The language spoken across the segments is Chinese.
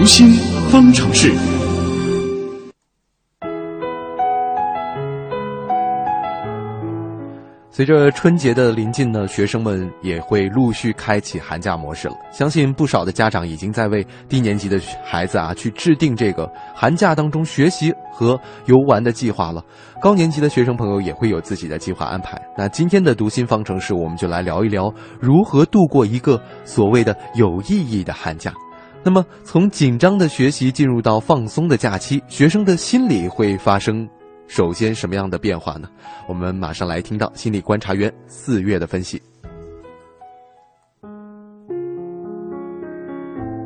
读心方程式。随着春节的临近呢，学生们也会陆续开启寒假模式了。相信不少的家长已经在为低年级的孩子啊去制定这个寒假当中学习和游玩的计划了。高年级的学生朋友也会有自己的计划安排。那今天的读心方程式，我们就来聊一聊如何度过一个所谓的有意义的寒假。那么，从紧张的学习进入到放松的假期，学生的心理会发生。首先，什么样的变化呢？我们马上来听到心理观察员四月的分析。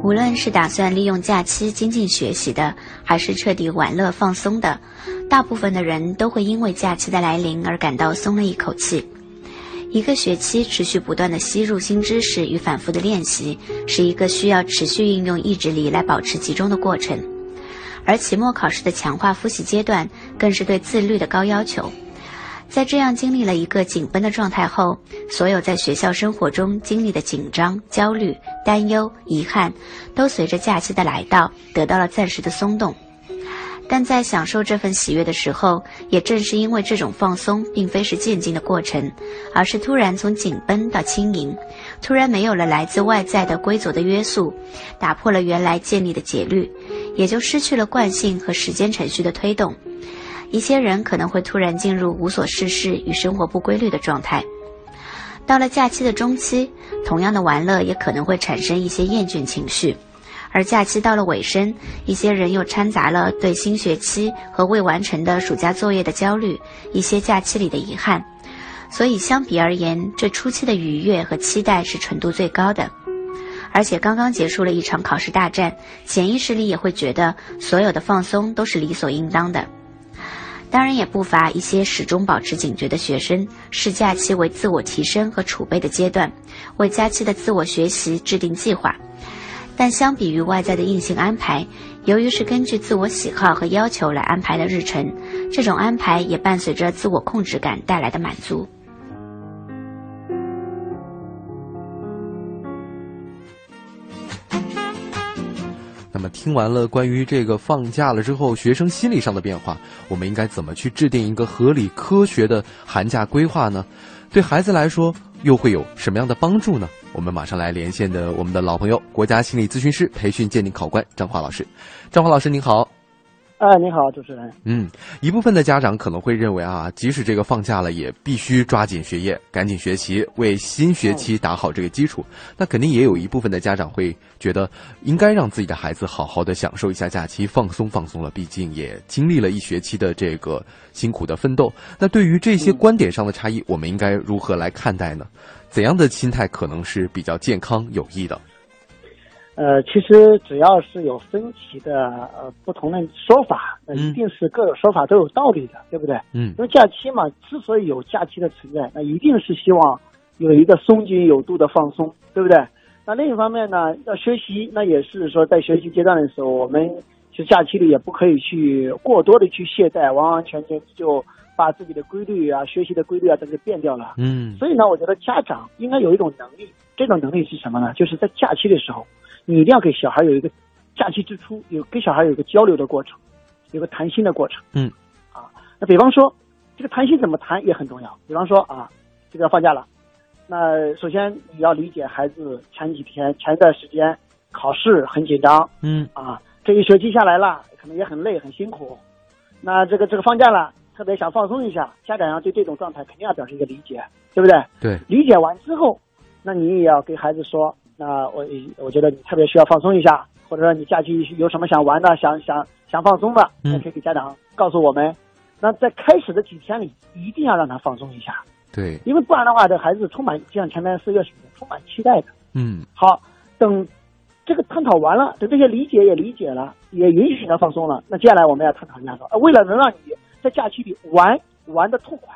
无论是打算利用假期精进学习的，还是彻底玩乐放松的，大部分的人都会因为假期的来临而感到松了一口气。一个学期持续不断的吸入新知识与反复的练习，是一个需要持续运用意志力来保持集中的过程。而期末考试的强化复习阶段，更是对自律的高要求。在这样经历了一个紧绷的状态后，所有在学校生活中经历的紧张、焦虑、担忧、遗憾，都随着假期的来到得到了暂时的松动。但在享受这份喜悦的时候，也正是因为这种放松并非是渐进的过程，而是突然从紧绷到轻盈，突然没有了来自外在的规则的约束，打破了原来建立的节律。也就失去了惯性和时间程序的推动，一些人可能会突然进入无所事事与生活不规律的状态。到了假期的中期，同样的玩乐也可能会产生一些厌倦情绪，而假期到了尾声，一些人又掺杂了对新学期和未完成的暑假作业的焦虑，一些假期里的遗憾。所以相比而言，这初期的愉悦和期待是纯度最高的。而且刚刚结束了一场考试大战，潜意识里也会觉得所有的放松都是理所应当的。当然，也不乏一些始终保持警觉的学生，视假期为自我提升和储备的阶段，为假期的自我学习制定计划。但相比于外在的硬性安排，由于是根据自我喜好和要求来安排的日程，这种安排也伴随着自我控制感带来的满足。那么听完了关于这个放假了之后学生心理上的变化，我们应该怎么去制定一个合理科学的寒假规划呢？对孩子来说又会有什么样的帮助呢？我们马上来连线的我们的老朋友，国家心理咨询师培训鉴定考官张华老师。张华老师您好。哎，你好，主持人。嗯，一部分的家长可能会认为啊，即使这个放假了，也必须抓紧学业，赶紧学习，为新学期打好这个基础。那肯定也有一部分的家长会觉得，应该让自己的孩子好好的享受一下假期，放松放松了。毕竟也经历了一学期的这个辛苦的奋斗。那对于这些观点上的差异，我们应该如何来看待呢？怎样的心态可能是比较健康有益的？呃，其实只要是有分歧的呃不同的说法，那一定是各种说法都有道理的，对不对？嗯。因为假期嘛，之所以有假期的存在，那一定是希望有一个松紧有度的放松，对不对？那另一方面呢，要学习，那也是说在学习阶段的时候，我们其实假期里也不可以去过多的去懈怠，完完全全就把自己的规律啊、学习的规律啊，都给变掉了。嗯。所以呢，我觉得家长应该有一种能力，这种能力是什么呢？就是在假期的时候。你一定要给小孩有一个假期之初有给小孩有一个交流的过程，有个谈心的过程。嗯，啊，那比方说这个谈心怎么谈也很重要。比方说啊，这个要放假了，那首先你要理解孩子前几天前一段时间考试很紧张。嗯，啊，这一学期下来了，可能也很累很辛苦。那这个这个放假了，特别想放松一下，家长要对这种状态肯定要表示一个理解，对不对？对。理解完之后，那你也要给孩子说。那我我觉得你特别需要放松一下，或者说你假期有什么想玩的、想想想放松的，那可以给家长告诉我们。那在开始的几天里，一定要让他放松一下。对，因为不然的话，这孩子充满就像前面四月说的，充满期待的。嗯，好，等这个探讨完了，等这些理解也理解了，也允许他放松了，那接下来我们要探讨一下说，为了能让你在假期里玩玩的痛快，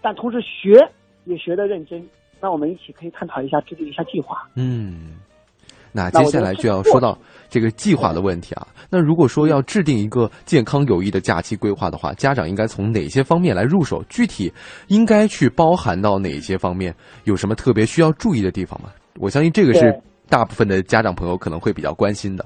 但同时学也学的认真。那我们一起可以探讨一下，制定一下计划。嗯，那接下来就要说到这个计划的问题啊。那如果说要制定一个健康有益的假期规划的话，家长应该从哪些方面来入手？具体应该去包含到哪些方面？有什么特别需要注意的地方吗？我相信这个是大部分的家长朋友可能会比较关心的。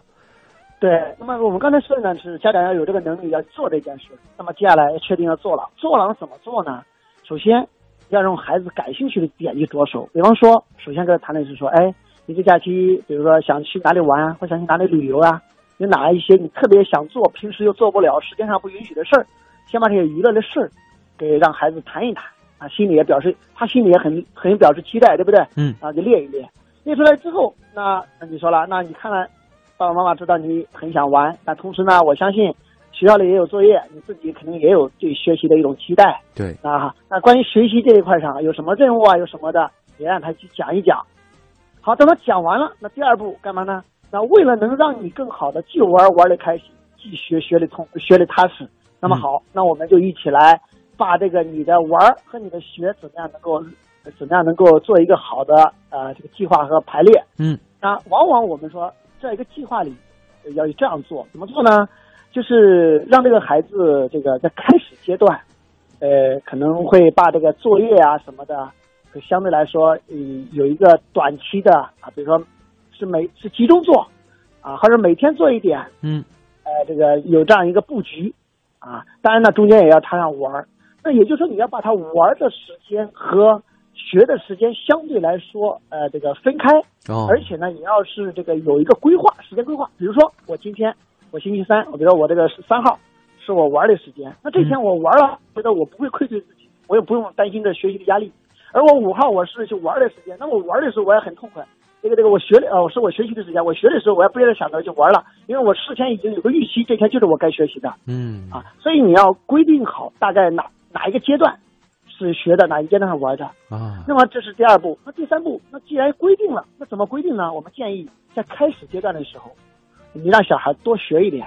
对，那么我们刚才说的呢是家长要有这个能力要做这件事。那么接下来确定要做了，做了怎么做呢？首先要让孩子感兴趣的点去着手。比方说，首先跟他谈的是说，哎，你这假期，比如说想去哪里玩啊，或想去哪里旅游啊，有哪一些你特别想做，平时又做不了，时间上不允许的事儿，先把这些娱乐的事儿给让孩子谈一谈啊，心里也表示他心里也很很表示期待，对不对？嗯啊，就列一列，列出来之后，那那你说了，那你看来。爸爸妈妈知道你很想玩，但同时呢，我相信学校里也有作业，你自己肯定也有对学习的一种期待。对啊，那关于学习这一块上有什么任务啊，有什么的，也让他去讲一讲。好，等他讲完了，那第二步干嘛呢？那为了能让你更好的既玩玩的开心，既学学的通学的踏实，那么好，那我们就一起来把这个你的玩和你的学怎么样能够怎么样能够做一个好的呃这个计划和排列。嗯，那往往我们说。在一个计划里，要这样做，怎么做呢？就是让这个孩子这个在开始阶段，呃，可能会把这个作业啊什么的，相对来说，嗯，有一个短期的啊，比如说是每是集中做，啊，或者每天做一点，嗯，呃，这个有这样一个布局，啊，当然呢，中间也要插上玩儿，那也就是说你要把他玩的时间和。学的时间相对来说，呃，这个分开，而且呢，也要是这个有一个规划，时间规划。比如说，我今天我星期三，我比如说我这个是三号，是我玩的时间。那这天我玩了，觉得我不会愧对自己，我也不用担心这学习的压力。而我五号我是去玩的时间，那我玩的时候我也很痛快。这个这个我学的呃，是我学习的时间，我学的时候我也不要想着去玩了，因为我事前已经有个预期，这天就是我该学习的。嗯啊，所以你要规定好大概哪哪一个阶段。是学的哪一阶段是玩的啊？那么这是第二步，那第三步，那既然规定了，那怎么规定呢？我们建议在开始阶段的时候，你让小孩多学一点，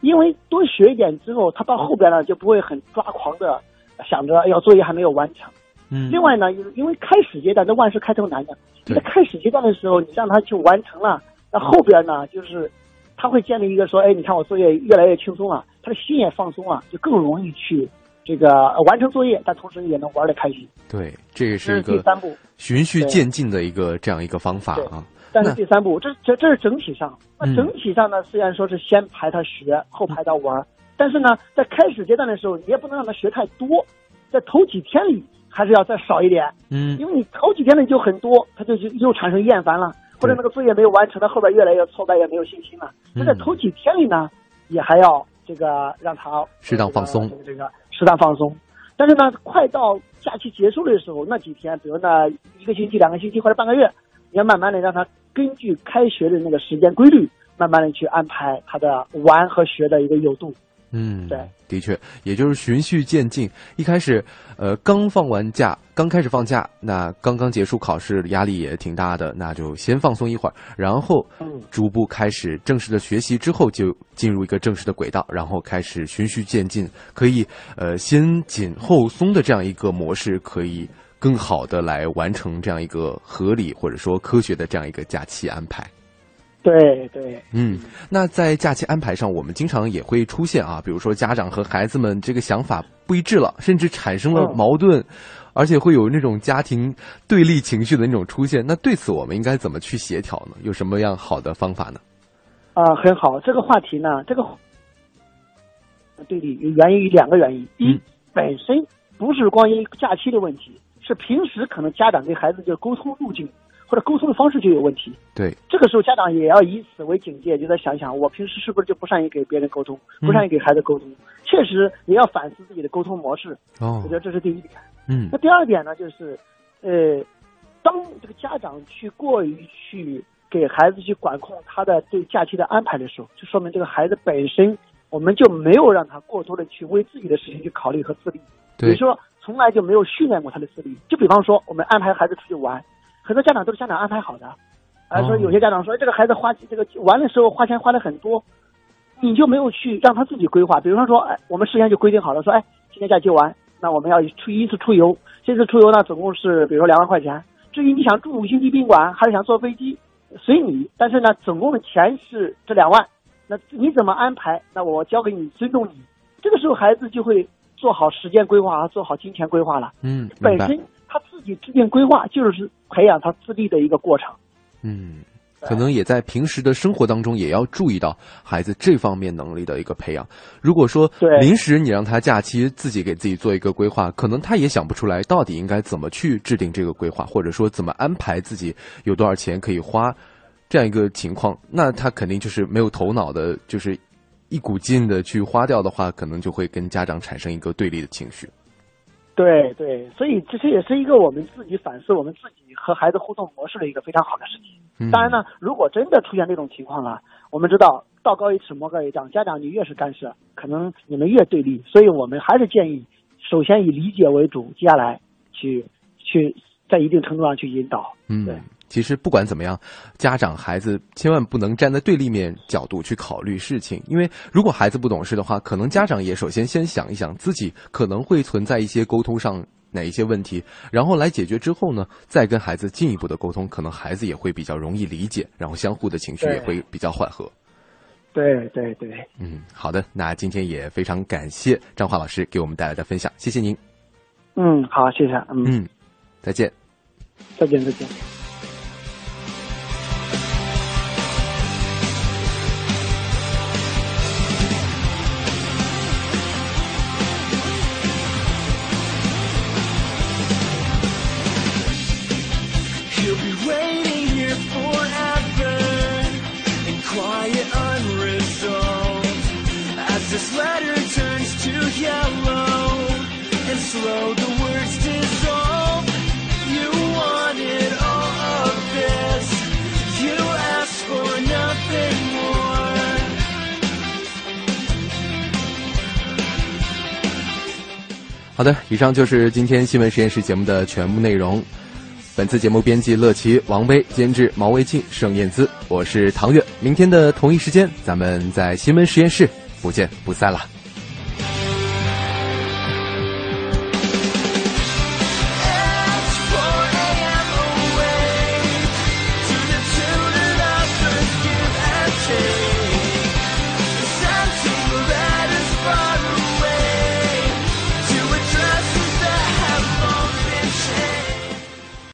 因为多学一点之后，他到后边呢就不会很抓狂的想着哎呀作业还没有完成。嗯。另外呢，因为开始阶段这万事开头难的，你在开始阶段的时候，你让他去完成了，那后边呢就是他会建立一个说，哎，你看我作业越来越轻松了，他的心也放松了，就更容易去。这个完成作业，但同时也能玩的开心。对，这个是一个第三步循序渐进的一个这样一个方法啊。但是第三步，这这这是整体上。那整体上呢，虽然说是先排他学，后排他玩，但是呢，在开始阶段的时候，你也不能让他学太多，在头几天里还是要再少一点。嗯，因为你头几天里就很多，他就就又产生厌烦了，或者那个作业没有完成，他后边越来越挫败，也没有信心了。那在头几天里呢，也还要这个让他适当放松。这个。适当放松，但是呢，快到假期结束的时候，那几天，比如那一个星期、两个星期或者半个月，你要慢慢的让他根据开学的那个时间规律，慢慢的去安排他的玩和学的一个有度。嗯，对，的确，也就是循序渐进。一开始，呃，刚放完假，刚开始放假，那刚刚结束考试，压力也挺大的，那就先放松一会儿，然后逐步开始正式的学习，之后就进入一个正式的轨道，然后开始循序渐进，可以呃先紧后松的这样一个模式，可以更好的来完成这样一个合理或者说科学的这样一个假期安排。对对，嗯，那在假期安排上，我们经常也会出现啊，比如说家长和孩子们这个想法不一致了，甚至产生了矛盾，而且会有那种家庭对立情绪的那种出现。那对此我们应该怎么去协调呢？有什么样好的方法呢？啊，很好，这个话题呢，这个对立源于两个原因，一本身不是关于假期的问题，是平时可能家长跟孩子就沟通路径。或者沟通的方式就有问题，对，这个时候家长也要以此为警戒，就在想想，我平时是不是就不善于给别人沟通，不善于给孩子沟通？确实也要反思自己的沟通模式。哦，我觉得这是第一点。嗯，那第二点呢，就是，呃，当这个家长去过于去给孩子去管控他的对假期的安排的时候，就说明这个孩子本身我们就没有让他过多的去为自己的事情去考虑和自立。对，比如说从来就没有训练过他的自律。就比方说，我们安排孩子出去玩。很多家长都是家长安排好的，而说有些家长说这个孩子花这个玩的时候花钱花的很多，你就没有去让他自己规划。比方说，哎，我们事先就规定好了，说，哎，今天假期玩，那我们要出一次出游，这次出游呢总共是比如说两万块钱。至于你想住五星级宾馆还是想坐飞机，随你。但是呢，总共的钱是这两万，那你怎么安排？那我交给你，尊重你。这个时候孩子就会做好时间规划和做好金钱规划了。嗯，本身。他自己制定规划，就是培养他自立的一个过程。嗯，可能也在平时的生活当中也要注意到孩子这方面能力的一个培养。如果说临时你让他假期自己给自己做一个规划，可能他也想不出来到底应该怎么去制定这个规划，或者说怎么安排自己有多少钱可以花，这样一个情况，那他肯定就是没有头脑的，就是一股劲的去花掉的话，可能就会跟家长产生一个对立的情绪。对对，所以其实也是一个我们自己反思我们自己和孩子互动模式的一个非常好的事情。当然呢，如果真的出现这种情况了，我们知道道高一尺魔高一丈，家长你越是干涉，可能你们越对立。所以我们还是建议，首先以理解为主，接下来去去在一定程度上去引导。嗯，对。其实不管怎么样，家长孩子千万不能站在对立面角度去考虑事情，因为如果孩子不懂事的话，可能家长也首先先想一想自己可能会存在一些沟通上哪一些问题，然后来解决之后呢，再跟孩子进一步的沟通，可能孩子也会比较容易理解，然后相互的情绪也会比较缓和。对对对，嗯，好的，那今天也非常感谢张华老师给我们带来的分享，谢谢您。嗯，好，谢谢，嗯，再见，再见，再见。好的，以上就是今天新闻实验室节目的全部内容。本次节目编辑乐琪、王威，监制毛卫庆、盛燕姿，我是唐月。明天的同一时间，咱们在新闻实验室不见不散了。